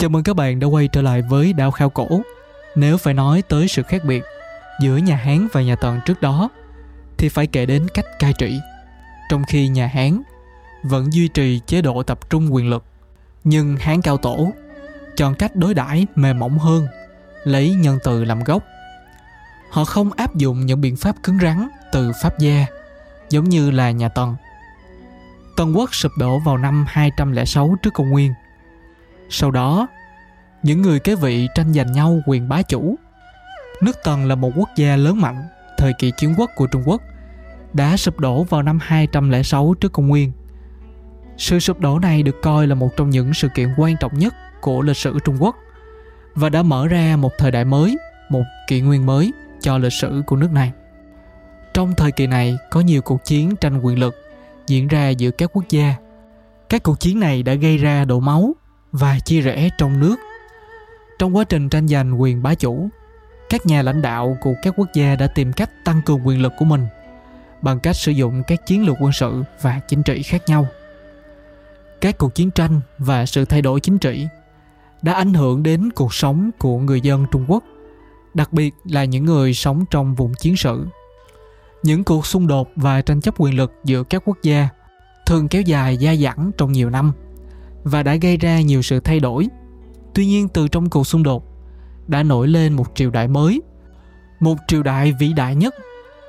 Chào mừng các bạn đã quay trở lại với Đao Khao Cổ. Nếu phải nói tới sự khác biệt giữa nhà Hán và nhà Tần trước đó, thì phải kể đến cách cai trị. Trong khi nhà Hán vẫn duy trì chế độ tập trung quyền lực, nhưng Hán Cao Tổ chọn cách đối đãi mềm mỏng hơn, lấy nhân từ làm gốc. Họ không áp dụng những biện pháp cứng rắn từ Pháp gia, giống như là nhà Tần. Tần quốc sụp đổ vào năm 206 trước công nguyên – sau đó, những người kế vị tranh giành nhau quyền bá chủ. Nước Tần là một quốc gia lớn mạnh, thời kỳ chiến quốc của Trung Quốc, đã sụp đổ vào năm 206 trước công nguyên. Sự sụp đổ này được coi là một trong những sự kiện quan trọng nhất của lịch sử Trung Quốc và đã mở ra một thời đại mới, một kỷ nguyên mới cho lịch sử của nước này. Trong thời kỳ này có nhiều cuộc chiến tranh quyền lực diễn ra giữa các quốc gia. Các cuộc chiến này đã gây ra đổ máu và chia rẽ trong nước. Trong quá trình tranh giành quyền bá chủ, các nhà lãnh đạo của các quốc gia đã tìm cách tăng cường quyền lực của mình bằng cách sử dụng các chiến lược quân sự và chính trị khác nhau. Các cuộc chiến tranh và sự thay đổi chính trị đã ảnh hưởng đến cuộc sống của người dân Trung Quốc, đặc biệt là những người sống trong vùng chiến sự. Những cuộc xung đột và tranh chấp quyền lực giữa các quốc gia thường kéo dài dai dẳng trong nhiều năm và đã gây ra nhiều sự thay đổi. Tuy nhiên từ trong cuộc xung đột đã nổi lên một triều đại mới, một triều đại vĩ đại nhất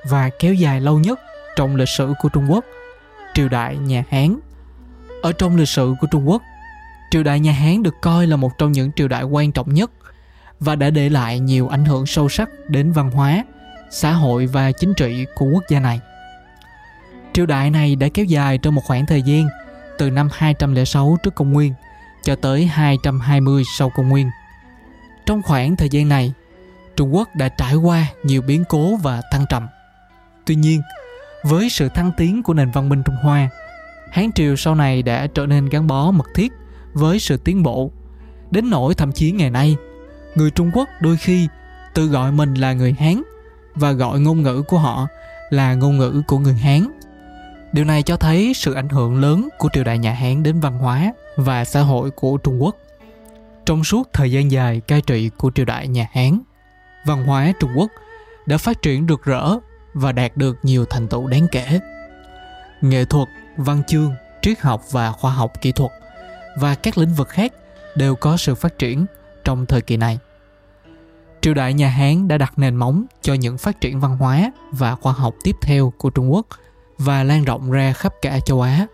và kéo dài lâu nhất trong lịch sử của Trung Quốc, triều đại nhà Hán. Ở trong lịch sử của Trung Quốc, triều đại nhà Hán được coi là một trong những triều đại quan trọng nhất và đã để lại nhiều ảnh hưởng sâu sắc đến văn hóa, xã hội và chính trị của quốc gia này. Triều đại này đã kéo dài trong một khoảng thời gian từ năm 206 trước công nguyên cho tới 220 sau công nguyên. Trong khoảng thời gian này, Trung Quốc đã trải qua nhiều biến cố và thăng trầm. Tuy nhiên, với sự thăng tiến của nền văn minh Trung Hoa, Hán Triều sau này đã trở nên gắn bó mật thiết với sự tiến bộ. Đến nỗi thậm chí ngày nay, người Trung Quốc đôi khi tự gọi mình là người Hán và gọi ngôn ngữ của họ là ngôn ngữ của người Hán. Điều này cho thấy sự ảnh hưởng lớn của triều đại nhà Hán đến văn hóa và xã hội của Trung Quốc. Trong suốt thời gian dài cai trị của triều đại nhà Hán, văn hóa Trung Quốc đã phát triển rực rỡ và đạt được nhiều thành tựu đáng kể. Nghệ thuật, văn chương, triết học và khoa học kỹ thuật và các lĩnh vực khác đều có sự phát triển trong thời kỳ này. Triều đại nhà Hán đã đặt nền móng cho những phát triển văn hóa và khoa học tiếp theo của Trung Quốc – và lan rộng ra khắp cả châu Á.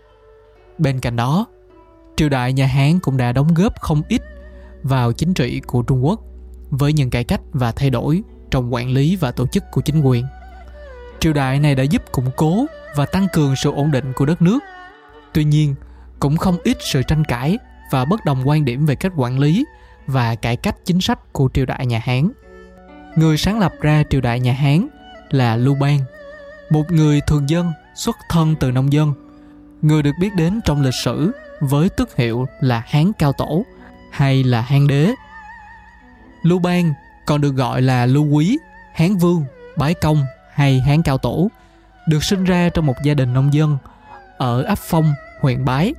Bên cạnh đó, triều đại nhà Hán cũng đã đóng góp không ít vào chính trị của Trung Quốc với những cải cách và thay đổi trong quản lý và tổ chức của chính quyền. Triều đại này đã giúp củng cố và tăng cường sự ổn định của đất nước. Tuy nhiên, cũng không ít sự tranh cãi và bất đồng quan điểm về cách quản lý và cải cách chính sách của triều đại nhà Hán. Người sáng lập ra triều đại nhà Hán là Lưu Bang, một người thường dân xuất thân từ nông dân. Người được biết đến trong lịch sử với tước hiệu là hán cao tổ hay là hán đế. Lưu bang còn được gọi là lưu quý, hán vương, bái công hay hán cao tổ, được sinh ra trong một gia đình nông dân ở ấp phong, huyện bái.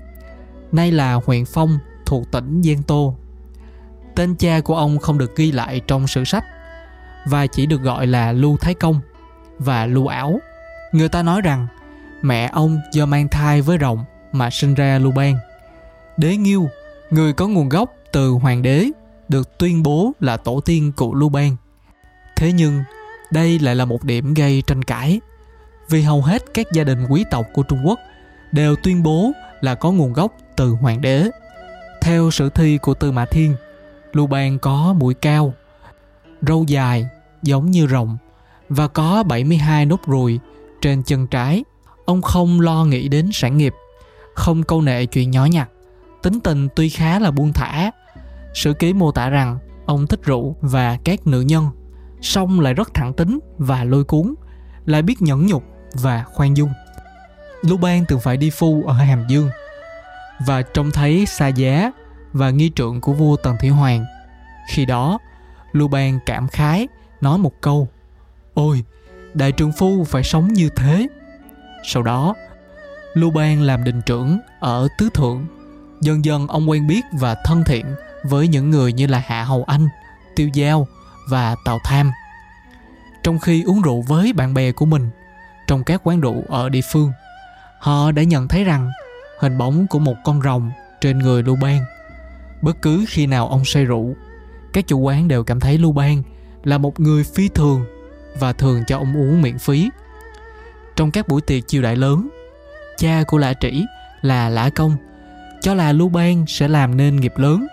Nay là huyện phong thuộc tỉnh giang tô. Tên cha của ông không được ghi lại trong sử sách và chỉ được gọi là lưu thái công và lưu ảo. Người ta nói rằng mẹ ông do mang thai với rồng mà sinh ra Luban. Đế Nghiêu, người có nguồn gốc từ hoàng đế, được tuyên bố là tổ tiên của Luban. Thế nhưng, đây lại là một điểm gây tranh cãi, vì hầu hết các gia đình quý tộc của Trung Quốc đều tuyên bố là có nguồn gốc từ hoàng đế. Theo sử thi của Tư Mã Thiên, Luban có mũi cao, râu dài giống như rồng và có 72 nốt ruồi trên chân trái Ông không lo nghĩ đến sản nghiệp, không câu nệ chuyện nhỏ nhặt. Tính tình tuy khá là buông thả. Sử ký mô tả rằng ông thích rượu và các nữ nhân, song lại rất thẳng tính và lôi cuốn, lại biết nhẫn nhục và khoan dung. Lưu Bang từng phải đi phu ở Hàm Dương và trông thấy xa giá và nghi trượng của vua Tần Thủy Hoàng. Khi đó, Lưu Bang cảm khái nói một câu Ôi, đại trượng phu phải sống như thế sau đó, Lưu Bang làm đình trưởng ở Tứ Thượng. Dần dần ông quen biết và thân thiện với những người như là Hạ Hầu Anh, Tiêu Giao và Tào Tham. Trong khi uống rượu với bạn bè của mình trong các quán rượu ở địa phương, họ đã nhận thấy rằng hình bóng của một con rồng trên người Lưu Bang. Bất cứ khi nào ông say rượu, các chủ quán đều cảm thấy Lưu Bang là một người phi thường và thường cho ông uống miễn phí. Trong các buổi tiệc chiêu đại lớn, cha của Lã Trĩ là Lã Công cho là Lưu Bang sẽ làm nên nghiệp lớn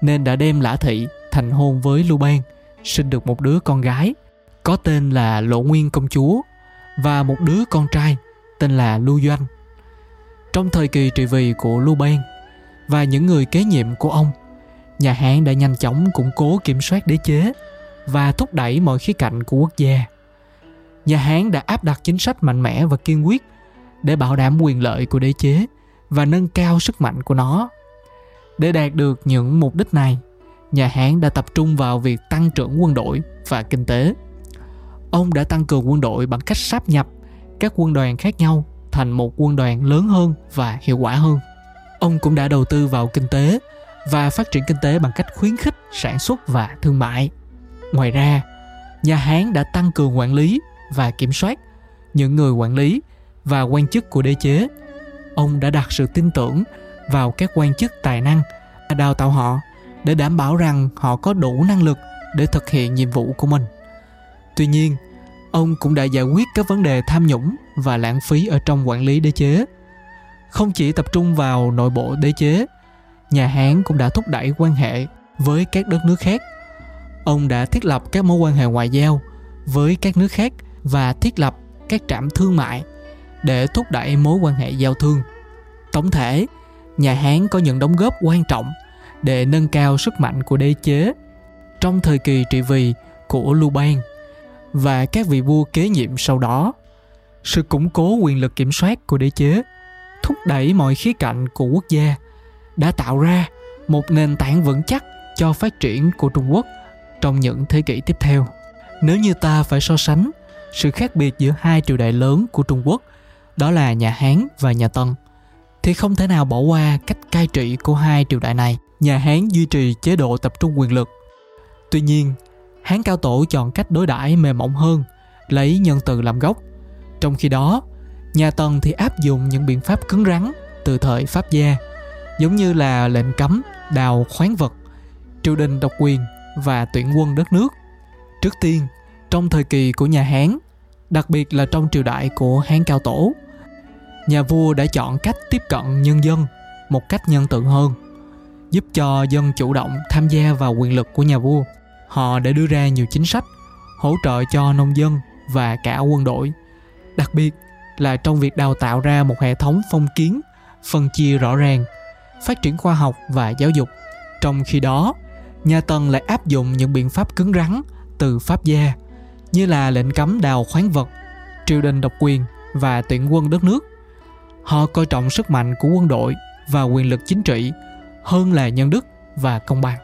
nên đã đem Lã Thị thành hôn với Lưu Bang, sinh được một đứa con gái có tên là Lộ Nguyên công chúa và một đứa con trai tên là Lưu Doanh. Trong thời kỳ trị vì của Lưu Bang và những người kế nhiệm của ông, nhà Hán đã nhanh chóng củng cố kiểm soát đế chế và thúc đẩy mọi khía cạnh của quốc gia. Nhà Hán đã áp đặt chính sách mạnh mẽ và kiên quyết để bảo đảm quyền lợi của đế chế và nâng cao sức mạnh của nó. Để đạt được những mục đích này, nhà Hán đã tập trung vào việc tăng trưởng quân đội và kinh tế. Ông đã tăng cường quân đội bằng cách sáp nhập các quân đoàn khác nhau thành một quân đoàn lớn hơn và hiệu quả hơn. Ông cũng đã đầu tư vào kinh tế và phát triển kinh tế bằng cách khuyến khích sản xuất và thương mại. Ngoài ra, nhà Hán đã tăng cường quản lý và kiểm soát những người quản lý và quan chức của đế chế. Ông đã đặt sự tin tưởng vào các quan chức tài năng và đào tạo họ để đảm bảo rằng họ có đủ năng lực để thực hiện nhiệm vụ của mình. Tuy nhiên, ông cũng đã giải quyết các vấn đề tham nhũng và lãng phí ở trong quản lý đế chế. Không chỉ tập trung vào nội bộ đế chế, nhà Hán cũng đã thúc đẩy quan hệ với các đất nước khác. Ông đã thiết lập các mối quan hệ ngoại giao với các nước khác và thiết lập các trạm thương mại để thúc đẩy mối quan hệ giao thương. Tổng thể, nhà Hán có những đóng góp quan trọng để nâng cao sức mạnh của đế chế trong thời kỳ trị vì của Lưu Bang và các vị vua kế nhiệm sau đó. Sự củng cố quyền lực kiểm soát của đế chế thúc đẩy mọi khía cạnh của quốc gia đã tạo ra một nền tảng vững chắc cho phát triển của Trung Quốc trong những thế kỷ tiếp theo. Nếu như ta phải so sánh sự khác biệt giữa hai triều đại lớn của Trung Quốc, đó là nhà Hán và nhà Tân, thì không thể nào bỏ qua cách cai trị của hai triều đại này. Nhà Hán duy trì chế độ tập trung quyền lực. Tuy nhiên, Hán cao tổ chọn cách đối đãi mềm mỏng hơn, lấy nhân từ làm gốc. Trong khi đó, nhà Tần thì áp dụng những biện pháp cứng rắn từ thời Pháp gia, giống như là lệnh cấm đào khoáng vật, triều đình độc quyền và tuyển quân đất nước. Trước tiên, trong thời kỳ của nhà Hán, đặc biệt là trong triều đại của Hán Cao Tổ, nhà vua đã chọn cách tiếp cận nhân dân một cách nhân từ hơn, giúp cho dân chủ động tham gia vào quyền lực của nhà vua. Họ đã đưa ra nhiều chính sách hỗ trợ cho nông dân và cả quân đội, đặc biệt là trong việc đào tạo ra một hệ thống phong kiến phân chia rõ ràng phát triển khoa học và giáo dục. Trong khi đó nhà tần lại áp dụng những biện pháp cứng rắn từ pháp gia như là lệnh cấm đào khoáng vật triều đình độc quyền và tuyển quân đất nước họ coi trọng sức mạnh của quân đội và quyền lực chính trị hơn là nhân đức và công bằng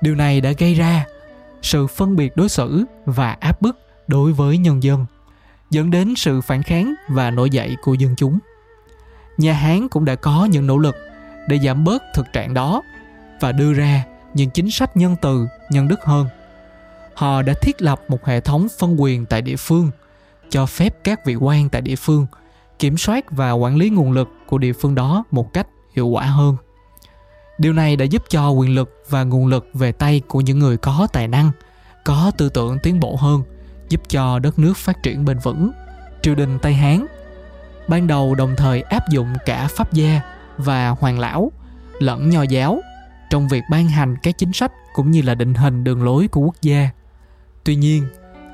điều này đã gây ra sự phân biệt đối xử và áp bức đối với nhân dân dẫn đến sự phản kháng và nổi dậy của dân chúng. Nhà Hán cũng đã có những nỗ lực để giảm bớt thực trạng đó và đưa ra những chính sách nhân từ, nhân đức hơn. Họ đã thiết lập một hệ thống phân quyền tại địa phương, cho phép các vị quan tại địa phương kiểm soát và quản lý nguồn lực của địa phương đó một cách hiệu quả hơn. Điều này đã giúp cho quyền lực và nguồn lực về tay của những người có tài năng, có tư tưởng tiến bộ hơn – giúp cho đất nước phát triển bền vững. Triều đình Tây Hán ban đầu đồng thời áp dụng cả pháp gia và hoàng lão lẫn nho giáo trong việc ban hành các chính sách cũng như là định hình đường lối của quốc gia. Tuy nhiên,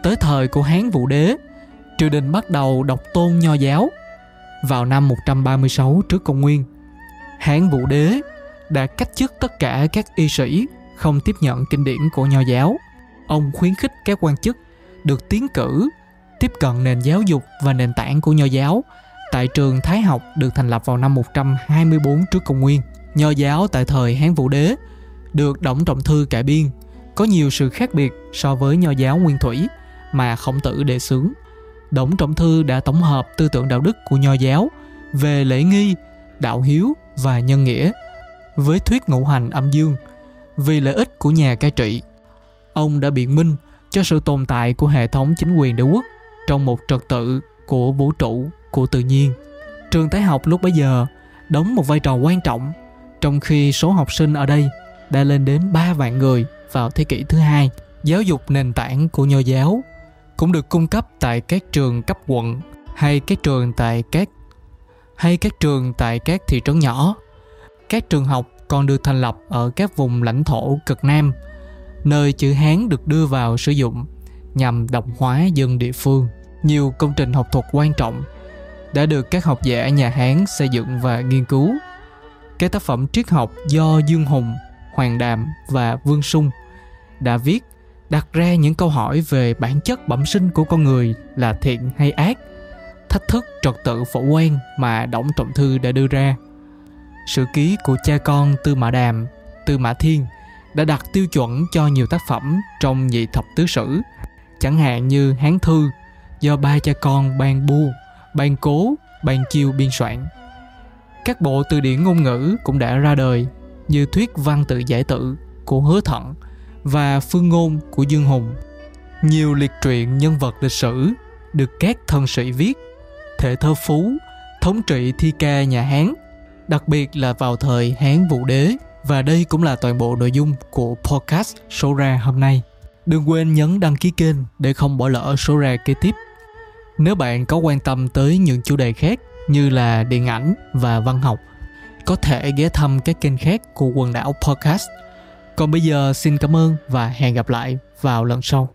tới thời của Hán Vũ Đế, triều đình bắt đầu độc tôn nho giáo. Vào năm 136 trước công nguyên, Hán Vũ Đế đã cách chức tất cả các y sĩ không tiếp nhận kinh điển của nho giáo. Ông khuyến khích các quan chức được tiến cử tiếp cận nền giáo dục và nền tảng của nho giáo tại trường Thái học được thành lập vào năm 124 trước công nguyên. Nho giáo tại thời Hán Vũ Đế được Đổng Trọng Thư cải biên có nhiều sự khác biệt so với nho giáo nguyên thủy mà khổng tử đề xướng. Đổng Trọng Thư đã tổng hợp tư tưởng đạo đức của nho giáo về lễ nghi, đạo hiếu và nhân nghĩa với thuyết ngũ hành âm dương vì lợi ích của nhà cai trị. Ông đã biện minh cho sự tồn tại của hệ thống chính quyền đế quốc trong một trật tự của vũ trụ, của tự nhiên. Trường Thái học lúc bấy giờ đóng một vai trò quan trọng trong khi số học sinh ở đây đã lên đến 3 vạn người vào thế kỷ thứ hai. Giáo dục nền tảng của nho giáo cũng được cung cấp tại các trường cấp quận hay các trường tại các hay các trường tại các thị trấn nhỏ. Các trường học còn được thành lập ở các vùng lãnh thổ cực Nam, nơi chữ Hán được đưa vào sử dụng nhằm đồng hóa dân địa phương. Nhiều công trình học thuật quan trọng đã được các học giả nhà Hán xây dựng và nghiên cứu. Các tác phẩm triết học do Dương Hùng, Hoàng Đàm và Vương Sung đã viết đặt ra những câu hỏi về bản chất bẩm sinh của con người là thiện hay ác, thách thức trật tự phổ quen mà Đổng Trọng Thư đã đưa ra. sự ký của cha con Tư Mã Đàm, Tư Mã Thiên đã đặt tiêu chuẩn cho nhiều tác phẩm trong nhị thập tứ sử, chẳng hạn như Hán Thư do ba cha con Ban Bu, Ban Cố, Ban Chiêu biên soạn. Các bộ từ điển ngôn ngữ cũng đã ra đời như Thuyết Văn Tự Giải Tự của Hứa Thận và Phương Ngôn của Dương Hùng. Nhiều liệt truyện nhân vật lịch sử được các thân sĩ viết, thể thơ phú, thống trị thi ca nhà Hán, đặc biệt là vào thời Hán Vũ Đế. Và đây cũng là toàn bộ nội dung của podcast số ra hôm nay. Đừng quên nhấn đăng ký kênh để không bỏ lỡ số ra kế tiếp. Nếu bạn có quan tâm tới những chủ đề khác như là điện ảnh và văn học, có thể ghé thăm các kênh khác của quần đảo podcast. Còn bây giờ xin cảm ơn và hẹn gặp lại vào lần sau.